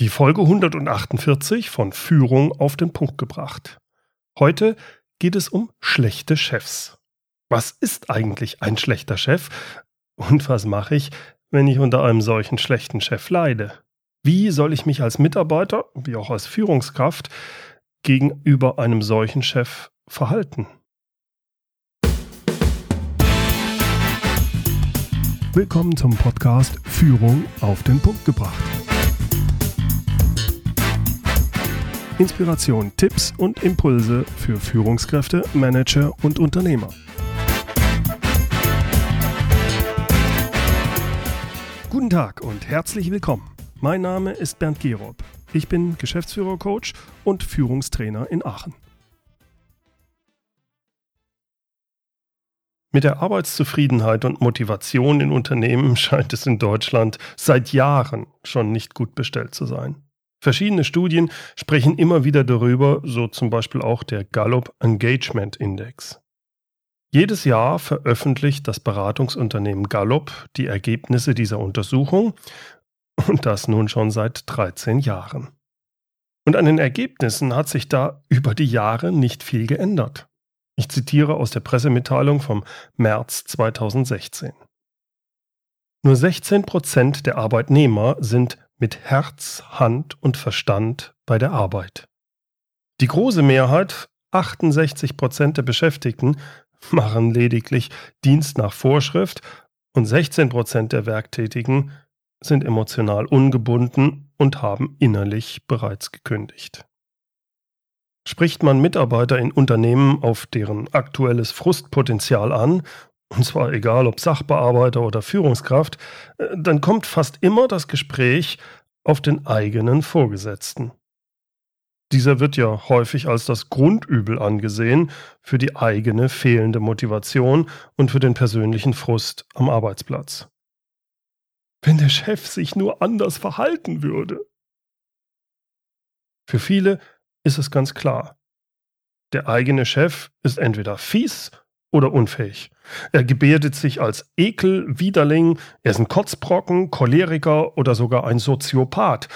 Die Folge 148 von Führung auf den Punkt gebracht. Heute geht es um schlechte Chefs. Was ist eigentlich ein schlechter Chef? Und was mache ich, wenn ich unter einem solchen schlechten Chef leide? Wie soll ich mich als Mitarbeiter, wie auch als Führungskraft, gegenüber einem solchen Chef verhalten? Willkommen zum Podcast Führung auf den Punkt gebracht. Inspiration, Tipps und Impulse für Führungskräfte, Manager und Unternehmer. Guten Tag und herzlich willkommen. Mein Name ist Bernd Gerob. Ich bin Geschäftsführer-Coach und Führungstrainer in Aachen. Mit der Arbeitszufriedenheit und Motivation in Unternehmen scheint es in Deutschland seit Jahren schon nicht gut bestellt zu sein. Verschiedene Studien sprechen immer wieder darüber, so zum Beispiel auch der Gallup Engagement Index. Jedes Jahr veröffentlicht das Beratungsunternehmen Gallup die Ergebnisse dieser Untersuchung und das nun schon seit 13 Jahren. Und an den Ergebnissen hat sich da über die Jahre nicht viel geändert. Ich zitiere aus der Pressemitteilung vom März 2016. Nur 16 Prozent der Arbeitnehmer sind mit Herz, Hand und Verstand bei der Arbeit. Die große Mehrheit, 68 Prozent der Beschäftigten, machen lediglich Dienst nach Vorschrift und 16 Prozent der Werktätigen sind emotional ungebunden und haben innerlich bereits gekündigt. Spricht man Mitarbeiter in Unternehmen auf deren aktuelles Frustpotenzial an und zwar egal ob Sachbearbeiter oder Führungskraft, äh, dann kommt fast immer das Gespräch auf den eigenen Vorgesetzten. Dieser wird ja häufig als das Grundübel angesehen für die eigene fehlende Motivation und für den persönlichen Frust am Arbeitsplatz. Wenn der Chef sich nur anders verhalten würde. Für viele ist es ganz klar. Der eigene Chef ist entweder fies oder unfähig. Er gebärdet sich als Ekel, Widerling, er ist ein Kotzbrocken, Choleriker oder sogar ein Soziopath.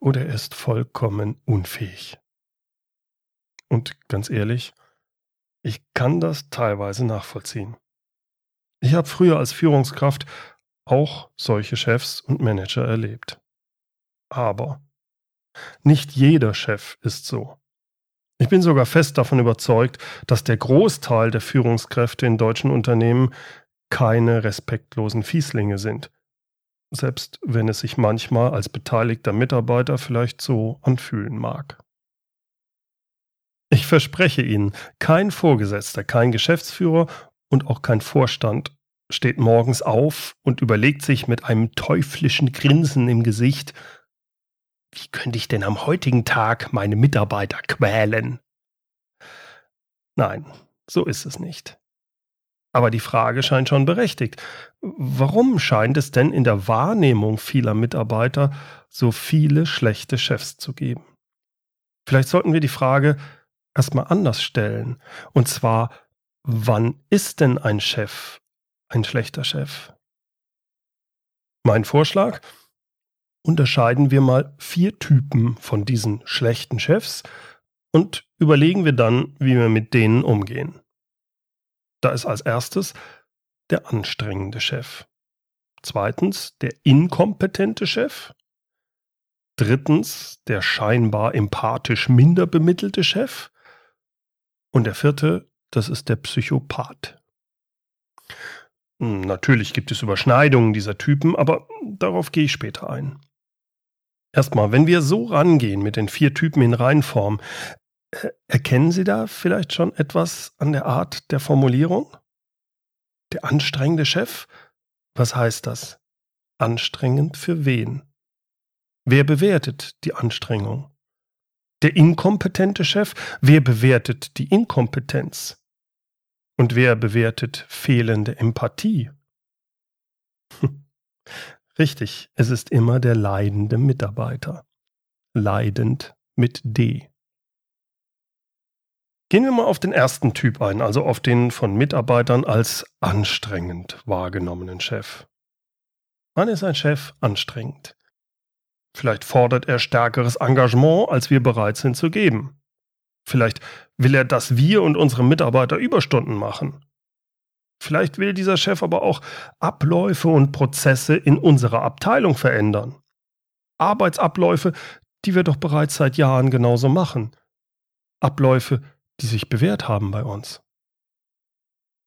Oder er ist vollkommen unfähig. Und ganz ehrlich, ich kann das teilweise nachvollziehen. Ich habe früher als Führungskraft auch solche Chefs und Manager erlebt. Aber nicht jeder Chef ist so. Ich bin sogar fest davon überzeugt, dass der Großteil der Führungskräfte in deutschen Unternehmen keine respektlosen Fieslinge sind. Selbst wenn es sich manchmal als beteiligter Mitarbeiter vielleicht so anfühlen mag. Ich verspreche Ihnen, kein Vorgesetzter, kein Geschäftsführer und auch kein Vorstand steht morgens auf und überlegt sich mit einem teuflischen Grinsen im Gesicht, wie könnte ich denn am heutigen Tag meine Mitarbeiter quälen? Nein, so ist es nicht. Aber die Frage scheint schon berechtigt. Warum scheint es denn in der Wahrnehmung vieler Mitarbeiter so viele schlechte Chefs zu geben? Vielleicht sollten wir die Frage erstmal anders stellen. Und zwar, wann ist denn ein Chef ein schlechter Chef? Mein Vorschlag? Unterscheiden wir mal vier Typen von diesen schlechten Chefs und überlegen wir dann, wie wir mit denen umgehen. Da ist als erstes der anstrengende Chef. Zweitens der inkompetente Chef. Drittens der scheinbar empathisch minder bemittelte Chef. Und der vierte, das ist der Psychopath. Hm, natürlich gibt es Überschneidungen dieser Typen, aber darauf gehe ich später ein. Erstmal, wenn wir so rangehen mit den vier Typen in Reihenform, äh, erkennen Sie da vielleicht schon etwas an der Art der Formulierung? Der anstrengende Chef? Was heißt das? Anstrengend für wen? Wer bewertet die Anstrengung? Der inkompetente Chef? Wer bewertet die Inkompetenz? Und wer bewertet fehlende Empathie? Richtig, es ist immer der leidende Mitarbeiter. Leidend mit D. Gehen wir mal auf den ersten Typ ein, also auf den von Mitarbeitern als anstrengend wahrgenommenen Chef. Wann ist ein Chef anstrengend? Vielleicht fordert er stärkeres Engagement, als wir bereit sind zu geben. Vielleicht will er, dass wir und unsere Mitarbeiter Überstunden machen. Vielleicht will dieser Chef aber auch Abläufe und Prozesse in unserer Abteilung verändern. Arbeitsabläufe, die wir doch bereits seit Jahren genauso machen. Abläufe, die sich bewährt haben bei uns.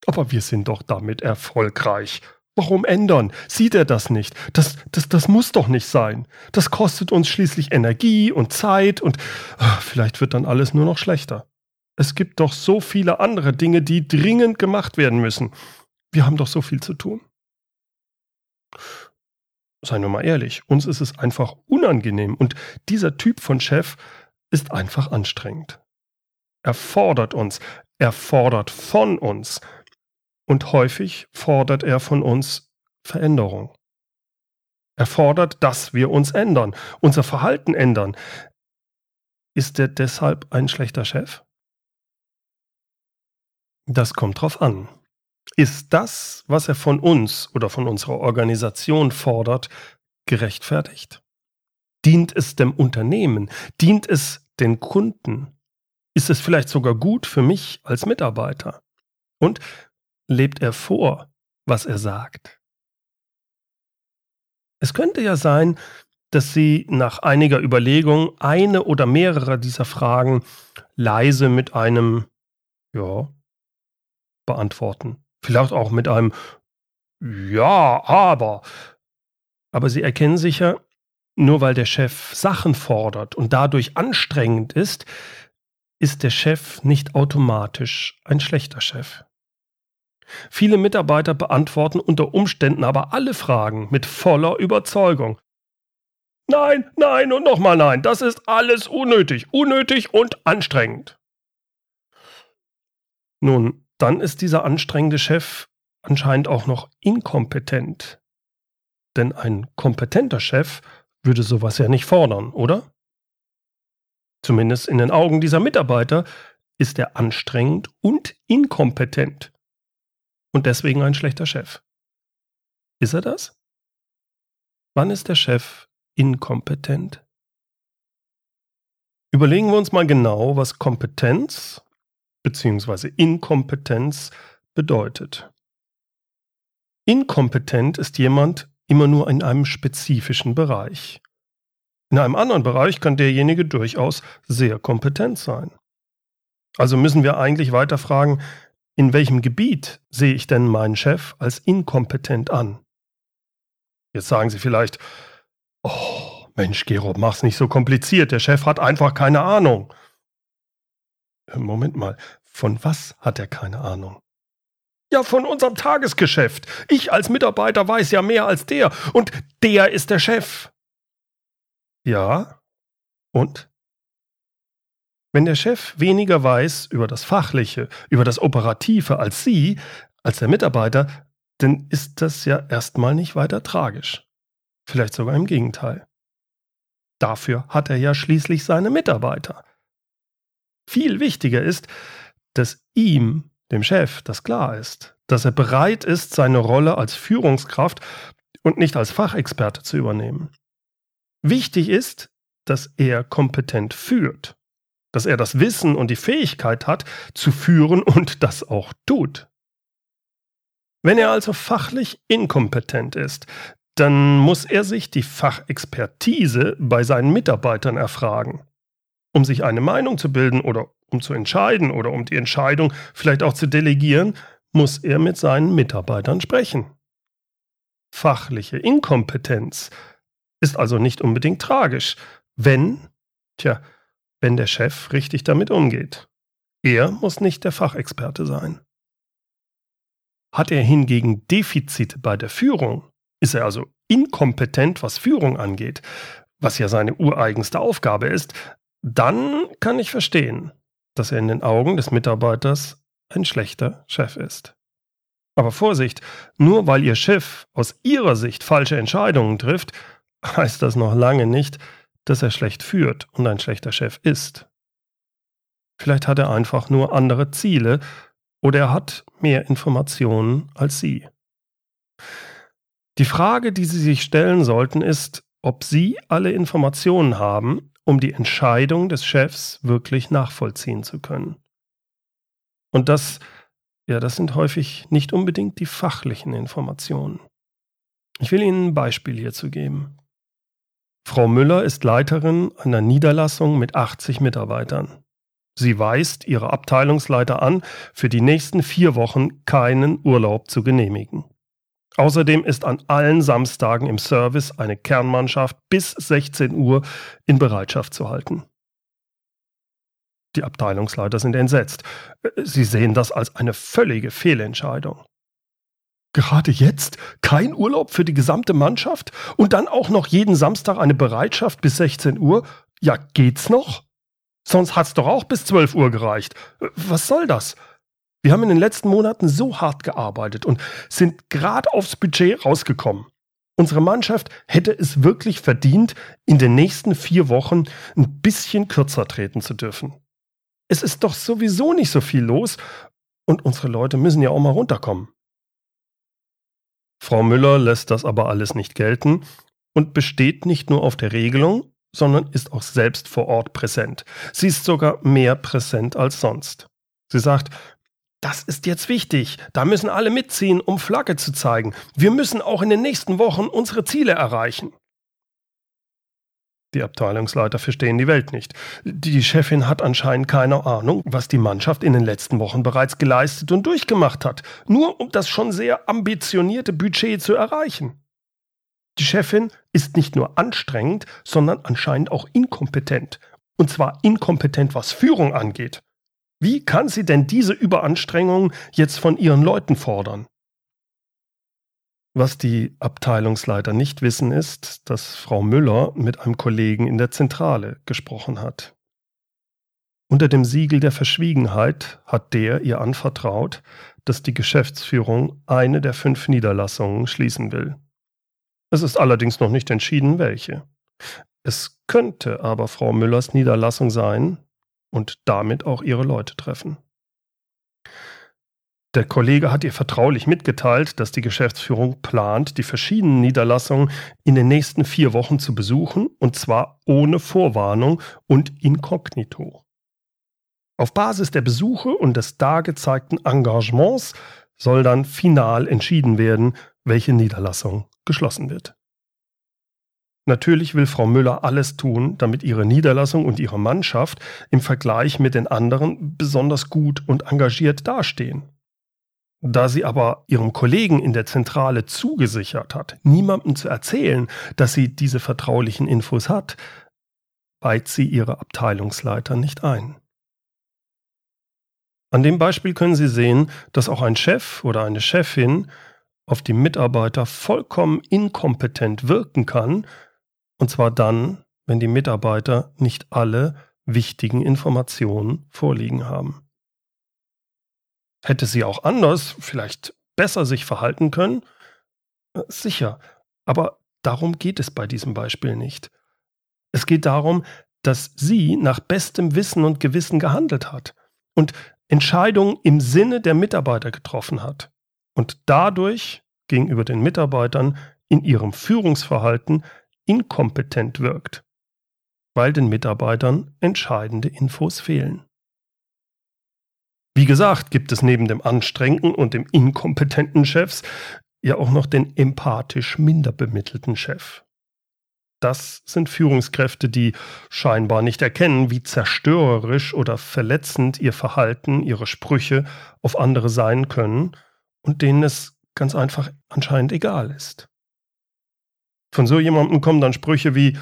Aber wir sind doch damit erfolgreich. Warum ändern? Sieht er das nicht? Das, das, das muss doch nicht sein. Das kostet uns schließlich Energie und Zeit und ach, vielleicht wird dann alles nur noch schlechter. Es gibt doch so viele andere Dinge, die dringend gemacht werden müssen. Wir haben doch so viel zu tun. Seien wir mal ehrlich, uns ist es einfach unangenehm und dieser Typ von Chef ist einfach anstrengend. Er fordert uns, er fordert von uns und häufig fordert er von uns Veränderung. Er fordert, dass wir uns ändern, unser Verhalten ändern. Ist er deshalb ein schlechter Chef? Das kommt drauf an. Ist das, was er von uns oder von unserer Organisation fordert, gerechtfertigt? Dient es dem Unternehmen? Dient es den Kunden? Ist es vielleicht sogar gut für mich als Mitarbeiter? Und lebt er vor, was er sagt? Es könnte ja sein, dass Sie nach einiger Überlegung eine oder mehrere dieser Fragen leise mit einem Ja, beantworten. Vielleicht auch mit einem Ja, aber. Aber Sie erkennen sicher, nur weil der Chef Sachen fordert und dadurch anstrengend ist, ist der Chef nicht automatisch ein schlechter Chef. Viele Mitarbeiter beantworten unter Umständen aber alle Fragen mit voller Überzeugung. Nein, nein und nochmal nein, das ist alles unnötig, unnötig und anstrengend. Nun, dann ist dieser anstrengende Chef anscheinend auch noch inkompetent. Denn ein kompetenter Chef würde sowas ja nicht fordern, oder? Zumindest in den Augen dieser Mitarbeiter ist er anstrengend und inkompetent. Und deswegen ein schlechter Chef. Ist er das? Wann ist der Chef inkompetent? Überlegen wir uns mal genau, was Kompetenz bzw. Inkompetenz bedeutet. Inkompetent ist jemand immer nur in einem spezifischen Bereich. In einem anderen Bereich kann derjenige durchaus sehr kompetent sein. Also müssen wir eigentlich weiter fragen, in welchem Gebiet sehe ich denn meinen Chef als inkompetent an? Jetzt sagen Sie vielleicht, oh, Mensch, Gerob, mach's nicht so kompliziert, der Chef hat einfach keine Ahnung. Moment mal, von was hat er keine Ahnung? Ja, von unserem Tagesgeschäft. Ich als Mitarbeiter weiß ja mehr als der. Und der ist der Chef. Ja. Und? Wenn der Chef weniger weiß über das Fachliche, über das Operative als Sie, als der Mitarbeiter, dann ist das ja erstmal nicht weiter tragisch. Vielleicht sogar im Gegenteil. Dafür hat er ja schließlich seine Mitarbeiter. Viel wichtiger ist, dass ihm, dem Chef, das klar ist, dass er bereit ist, seine Rolle als Führungskraft und nicht als Fachexperte zu übernehmen. Wichtig ist, dass er kompetent führt, dass er das Wissen und die Fähigkeit hat, zu führen und das auch tut. Wenn er also fachlich inkompetent ist, dann muss er sich die Fachexpertise bei seinen Mitarbeitern erfragen um sich eine Meinung zu bilden oder um zu entscheiden oder um die Entscheidung vielleicht auch zu delegieren, muss er mit seinen Mitarbeitern sprechen. Fachliche Inkompetenz ist also nicht unbedingt tragisch, wenn, tja, wenn der Chef richtig damit umgeht. Er muss nicht der Fachexperte sein. Hat er hingegen Defizite bei der Führung, ist er also inkompetent, was Führung angeht, was ja seine ureigenste Aufgabe ist, dann kann ich verstehen, dass er in den Augen des Mitarbeiters ein schlechter Chef ist. Aber Vorsicht, nur weil Ihr Chef aus Ihrer Sicht falsche Entscheidungen trifft, heißt das noch lange nicht, dass er schlecht führt und ein schlechter Chef ist. Vielleicht hat er einfach nur andere Ziele oder er hat mehr Informationen als Sie. Die Frage, die Sie sich stellen sollten, ist, ob sie alle Informationen haben, um die Entscheidung des Chefs wirklich nachvollziehen zu können. Und das, ja, das sind häufig nicht unbedingt die fachlichen Informationen. Ich will Ihnen ein Beispiel hierzu geben. Frau Müller ist Leiterin einer Niederlassung mit 80 Mitarbeitern. Sie weist ihre Abteilungsleiter an, für die nächsten vier Wochen keinen Urlaub zu genehmigen. Außerdem ist an allen Samstagen im Service eine Kernmannschaft bis 16 Uhr in Bereitschaft zu halten. Die Abteilungsleiter sind entsetzt. Sie sehen das als eine völlige Fehlentscheidung. Gerade jetzt kein Urlaub für die gesamte Mannschaft und dann auch noch jeden Samstag eine Bereitschaft bis 16 Uhr? Ja, geht's noch? Sonst hat's doch auch bis 12 Uhr gereicht. Was soll das? Wir haben in den letzten Monaten so hart gearbeitet und sind gerade aufs Budget rausgekommen. Unsere Mannschaft hätte es wirklich verdient, in den nächsten vier Wochen ein bisschen kürzer treten zu dürfen. Es ist doch sowieso nicht so viel los und unsere Leute müssen ja auch mal runterkommen. Frau Müller lässt das aber alles nicht gelten und besteht nicht nur auf der Regelung, sondern ist auch selbst vor Ort präsent. Sie ist sogar mehr präsent als sonst. Sie sagt, das ist jetzt wichtig. Da müssen alle mitziehen, um Flagge zu zeigen. Wir müssen auch in den nächsten Wochen unsere Ziele erreichen. Die Abteilungsleiter verstehen die Welt nicht. Die Chefin hat anscheinend keine Ahnung, was die Mannschaft in den letzten Wochen bereits geleistet und durchgemacht hat, nur um das schon sehr ambitionierte Budget zu erreichen. Die Chefin ist nicht nur anstrengend, sondern anscheinend auch inkompetent. Und zwar inkompetent, was Führung angeht. Wie kann sie denn diese Überanstrengung jetzt von ihren Leuten fordern? Was die Abteilungsleiter nicht wissen, ist, dass Frau Müller mit einem Kollegen in der Zentrale gesprochen hat. Unter dem Siegel der Verschwiegenheit hat der ihr anvertraut, dass die Geschäftsführung eine der fünf Niederlassungen schließen will. Es ist allerdings noch nicht entschieden, welche. Es könnte aber Frau Müllers Niederlassung sein und damit auch ihre Leute treffen. Der Kollege hat ihr vertraulich mitgeteilt, dass die Geschäftsführung plant, die verschiedenen Niederlassungen in den nächsten vier Wochen zu besuchen, und zwar ohne Vorwarnung und inkognito. Auf Basis der Besuche und des dargezeigten Engagements soll dann final entschieden werden, welche Niederlassung geschlossen wird. Natürlich will Frau Müller alles tun, damit ihre Niederlassung und ihre Mannschaft im Vergleich mit den anderen besonders gut und engagiert dastehen. Da sie aber ihrem Kollegen in der Zentrale zugesichert hat, niemandem zu erzählen, dass sie diese vertraulichen Infos hat, weiht sie ihre Abteilungsleiter nicht ein. An dem Beispiel können Sie sehen, dass auch ein Chef oder eine Chefin auf die Mitarbeiter vollkommen inkompetent wirken kann, und zwar dann, wenn die Mitarbeiter nicht alle wichtigen Informationen vorliegen haben. Hätte sie auch anders, vielleicht besser sich verhalten können? Äh, sicher, aber darum geht es bei diesem Beispiel nicht. Es geht darum, dass sie nach bestem Wissen und Gewissen gehandelt hat und Entscheidungen im Sinne der Mitarbeiter getroffen hat und dadurch gegenüber den Mitarbeitern in ihrem Führungsverhalten inkompetent wirkt, weil den Mitarbeitern entscheidende Infos fehlen. Wie gesagt, gibt es neben dem anstrengenden und dem inkompetenten Chefs ja auch noch den empathisch minder bemittelten Chef. Das sind Führungskräfte, die scheinbar nicht erkennen, wie zerstörerisch oder verletzend ihr Verhalten, ihre Sprüche auf andere sein können und denen es ganz einfach anscheinend egal ist. Von so jemandem kommen dann Sprüche wie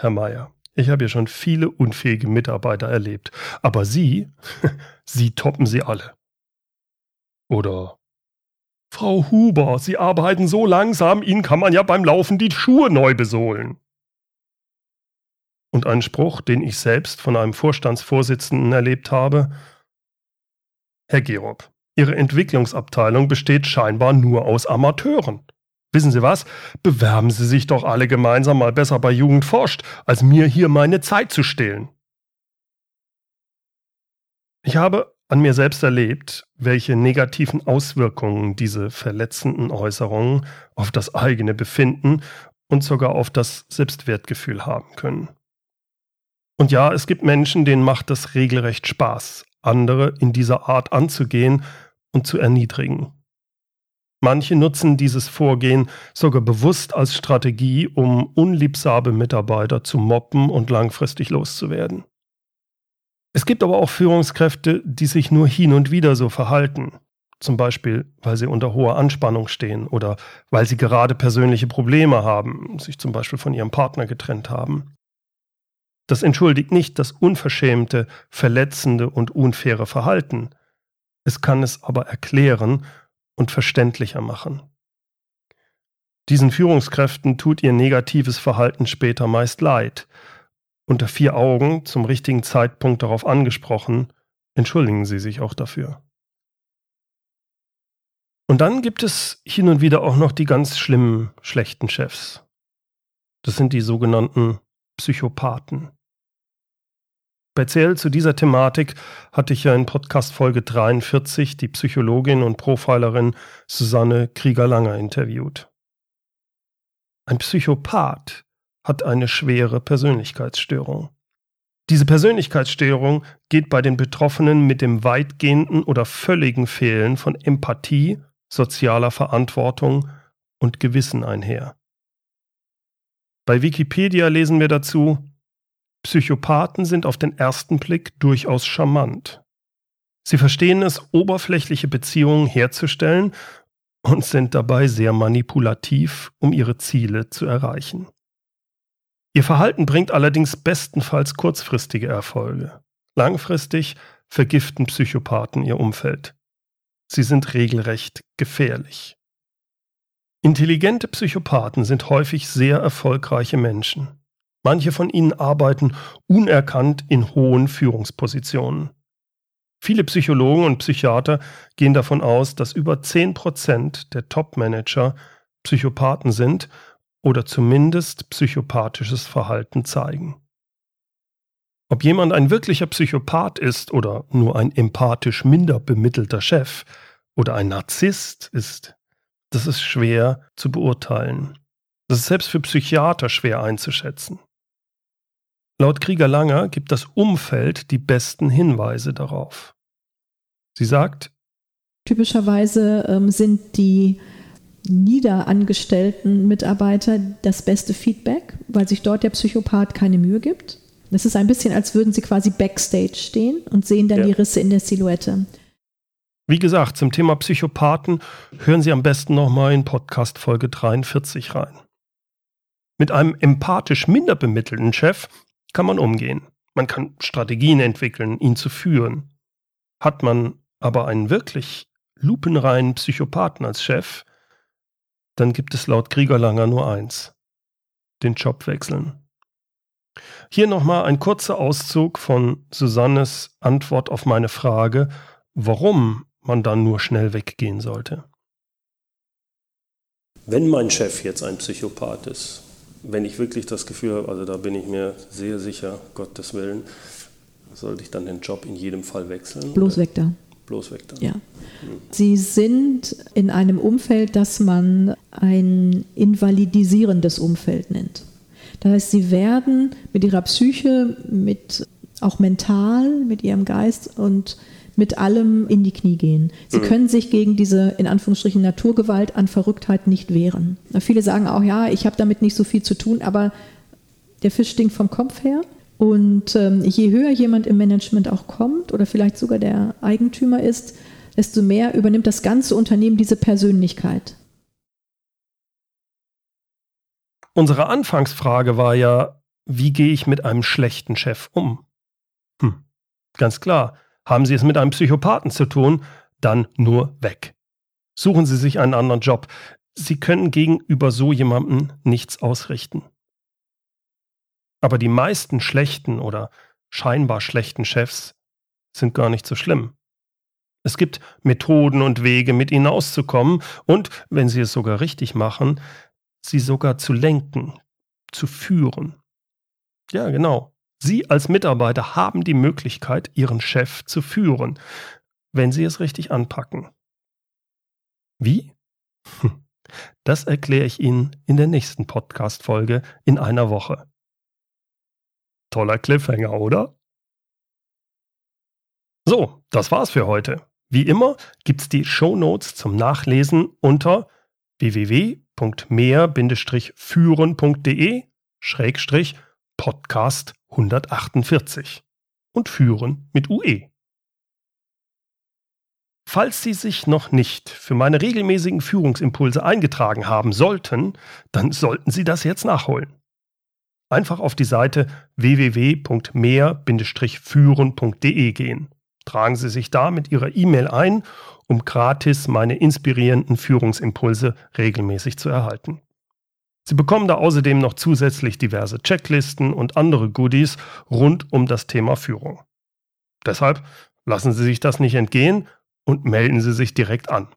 Herr Meier, ich habe ja schon viele unfähige Mitarbeiter erlebt. Aber Sie, Sie toppen sie alle. Oder Frau Huber, Sie arbeiten so langsam, Ihnen kann man ja beim Laufen die Schuhe neu besohlen. Und ein Spruch, den ich selbst von einem Vorstandsvorsitzenden erlebt habe. Herr Gerob, Ihre Entwicklungsabteilung besteht scheinbar nur aus Amateuren. Wissen Sie was? Bewerben Sie sich doch alle gemeinsam mal besser bei Jugend forscht, als mir hier meine Zeit zu stehlen. Ich habe an mir selbst erlebt, welche negativen Auswirkungen diese verletzenden Äußerungen auf das eigene Befinden und sogar auf das Selbstwertgefühl haben können. Und ja, es gibt Menschen, denen macht das regelrecht Spaß, andere in dieser Art anzugehen und zu erniedrigen. Manche nutzen dieses Vorgehen sogar bewusst als Strategie, um unliebsame Mitarbeiter zu moppen und langfristig loszuwerden. Es gibt aber auch Führungskräfte, die sich nur hin und wieder so verhalten, zum Beispiel weil sie unter hoher Anspannung stehen oder weil sie gerade persönliche Probleme haben, sich zum Beispiel von ihrem Partner getrennt haben. Das entschuldigt nicht das unverschämte, verletzende und unfaire Verhalten. Es kann es aber erklären und verständlicher machen. Diesen Führungskräften tut ihr negatives Verhalten später meist leid. Unter vier Augen zum richtigen Zeitpunkt darauf angesprochen, entschuldigen sie sich auch dafür. Und dann gibt es hin und wieder auch noch die ganz schlimmen, schlechten Chefs. Das sind die sogenannten Psychopathen. Speziell zu dieser Thematik hatte ich ja in Podcast Folge 43 die Psychologin und Profilerin Susanne Krieger-Langer interviewt. Ein Psychopath hat eine schwere Persönlichkeitsstörung. Diese Persönlichkeitsstörung geht bei den Betroffenen mit dem weitgehenden oder völligen Fehlen von Empathie, sozialer Verantwortung und Gewissen einher. Bei Wikipedia lesen wir dazu, Psychopathen sind auf den ersten Blick durchaus charmant. Sie verstehen es, oberflächliche Beziehungen herzustellen und sind dabei sehr manipulativ, um ihre Ziele zu erreichen. Ihr Verhalten bringt allerdings bestenfalls kurzfristige Erfolge. Langfristig vergiften Psychopathen ihr Umfeld. Sie sind regelrecht gefährlich. Intelligente Psychopathen sind häufig sehr erfolgreiche Menschen. Manche von ihnen arbeiten unerkannt in hohen Führungspositionen. Viele Psychologen und Psychiater gehen davon aus, dass über 10% der Top-Manager Psychopathen sind oder zumindest psychopathisches Verhalten zeigen. Ob jemand ein wirklicher Psychopath ist oder nur ein empathisch minder bemittelter Chef oder ein Narzisst ist, das ist schwer zu beurteilen. Das ist selbst für Psychiater schwer einzuschätzen. Laut Krieger-Langer gibt das Umfeld die besten Hinweise darauf. Sie sagt, Typischerweise ähm, sind die niederangestellten Mitarbeiter das beste Feedback, weil sich dort der Psychopath keine Mühe gibt. Es ist ein bisschen, als würden sie quasi backstage stehen und sehen dann ja. die Risse in der Silhouette. Wie gesagt, zum Thema Psychopathen hören Sie am besten nochmal in Podcast Folge 43 rein. Mit einem empathisch minder bemittelten Chef kann man umgehen. Man kann Strategien entwickeln, ihn zu führen. Hat man aber einen wirklich lupenreinen Psychopathen als Chef, dann gibt es laut Kriegerlanger nur eins. Den Job wechseln. Hier nochmal ein kurzer Auszug von Susannes Antwort auf meine Frage, warum man dann nur schnell weggehen sollte. Wenn mein Chef jetzt ein Psychopath ist, wenn ich wirklich das Gefühl habe, also da bin ich mir sehr sicher, Gottes Willen, sollte ich dann den Job in jedem Fall wechseln? Bloß weg da. Bloß weg da. Ja. Hm. Sie sind in einem Umfeld, das man ein invalidisierendes Umfeld nennt. Das heißt, sie werden mit ihrer Psyche, mit auch mental, mit ihrem Geist und mit allem in die Knie gehen. Sie mhm. können sich gegen diese in Anführungsstrichen Naturgewalt an Verrücktheit nicht wehren. Viele sagen auch, ja, ich habe damit nicht so viel zu tun, aber der Fisch stinkt vom Kopf her. Und ähm, je höher jemand im Management auch kommt oder vielleicht sogar der Eigentümer ist, desto mehr übernimmt das ganze Unternehmen diese Persönlichkeit. Unsere Anfangsfrage war ja, wie gehe ich mit einem schlechten Chef um? Hm, ganz klar, haben Sie es mit einem Psychopathen zu tun, dann nur weg. Suchen Sie sich einen anderen Job. Sie können gegenüber so jemandem nichts ausrichten. Aber die meisten schlechten oder scheinbar schlechten Chefs sind gar nicht so schlimm. Es gibt Methoden und Wege, mit ihnen auszukommen und, wenn sie es sogar richtig machen, sie sogar zu lenken, zu führen. Ja, genau. Sie als Mitarbeiter haben die Möglichkeit, Ihren Chef zu führen, wenn Sie es richtig anpacken. Wie? Hm. Das erkläre ich Ihnen in der nächsten Podcast-Folge in einer Woche. Toller Cliffhanger, oder? So, das war's für heute. Wie immer gibt's die Show Notes zum Nachlesen unter www.mehr-führen.de Schrägstrich Podcast 148 und führen mit UE. Falls Sie sich noch nicht für meine regelmäßigen Führungsimpulse eingetragen haben sollten, dann sollten Sie das jetzt nachholen. Einfach auf die Seite www.mehr-führen.de gehen. Tragen Sie sich da mit Ihrer E-Mail ein, um gratis meine inspirierenden Führungsimpulse regelmäßig zu erhalten. Sie bekommen da außerdem noch zusätzlich diverse Checklisten und andere Goodies rund um das Thema Führung. Deshalb lassen Sie sich das nicht entgehen und melden Sie sich direkt an.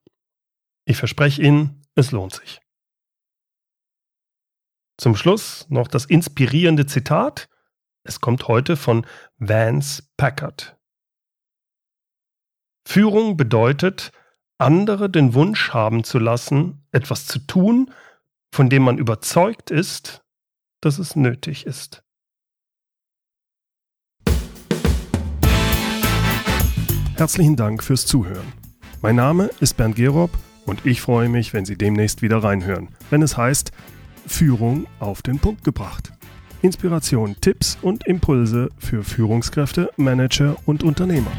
Ich verspreche Ihnen, es lohnt sich. Zum Schluss noch das inspirierende Zitat. Es kommt heute von Vance Packard. Führung bedeutet, andere den Wunsch haben zu lassen, etwas zu tun, von dem man überzeugt ist, dass es nötig ist. Herzlichen Dank fürs Zuhören. Mein Name ist Bernd Gerob und ich freue mich, wenn Sie demnächst wieder reinhören, wenn es heißt Führung auf den Punkt gebracht. Inspiration, Tipps und Impulse für Führungskräfte, Manager und Unternehmer.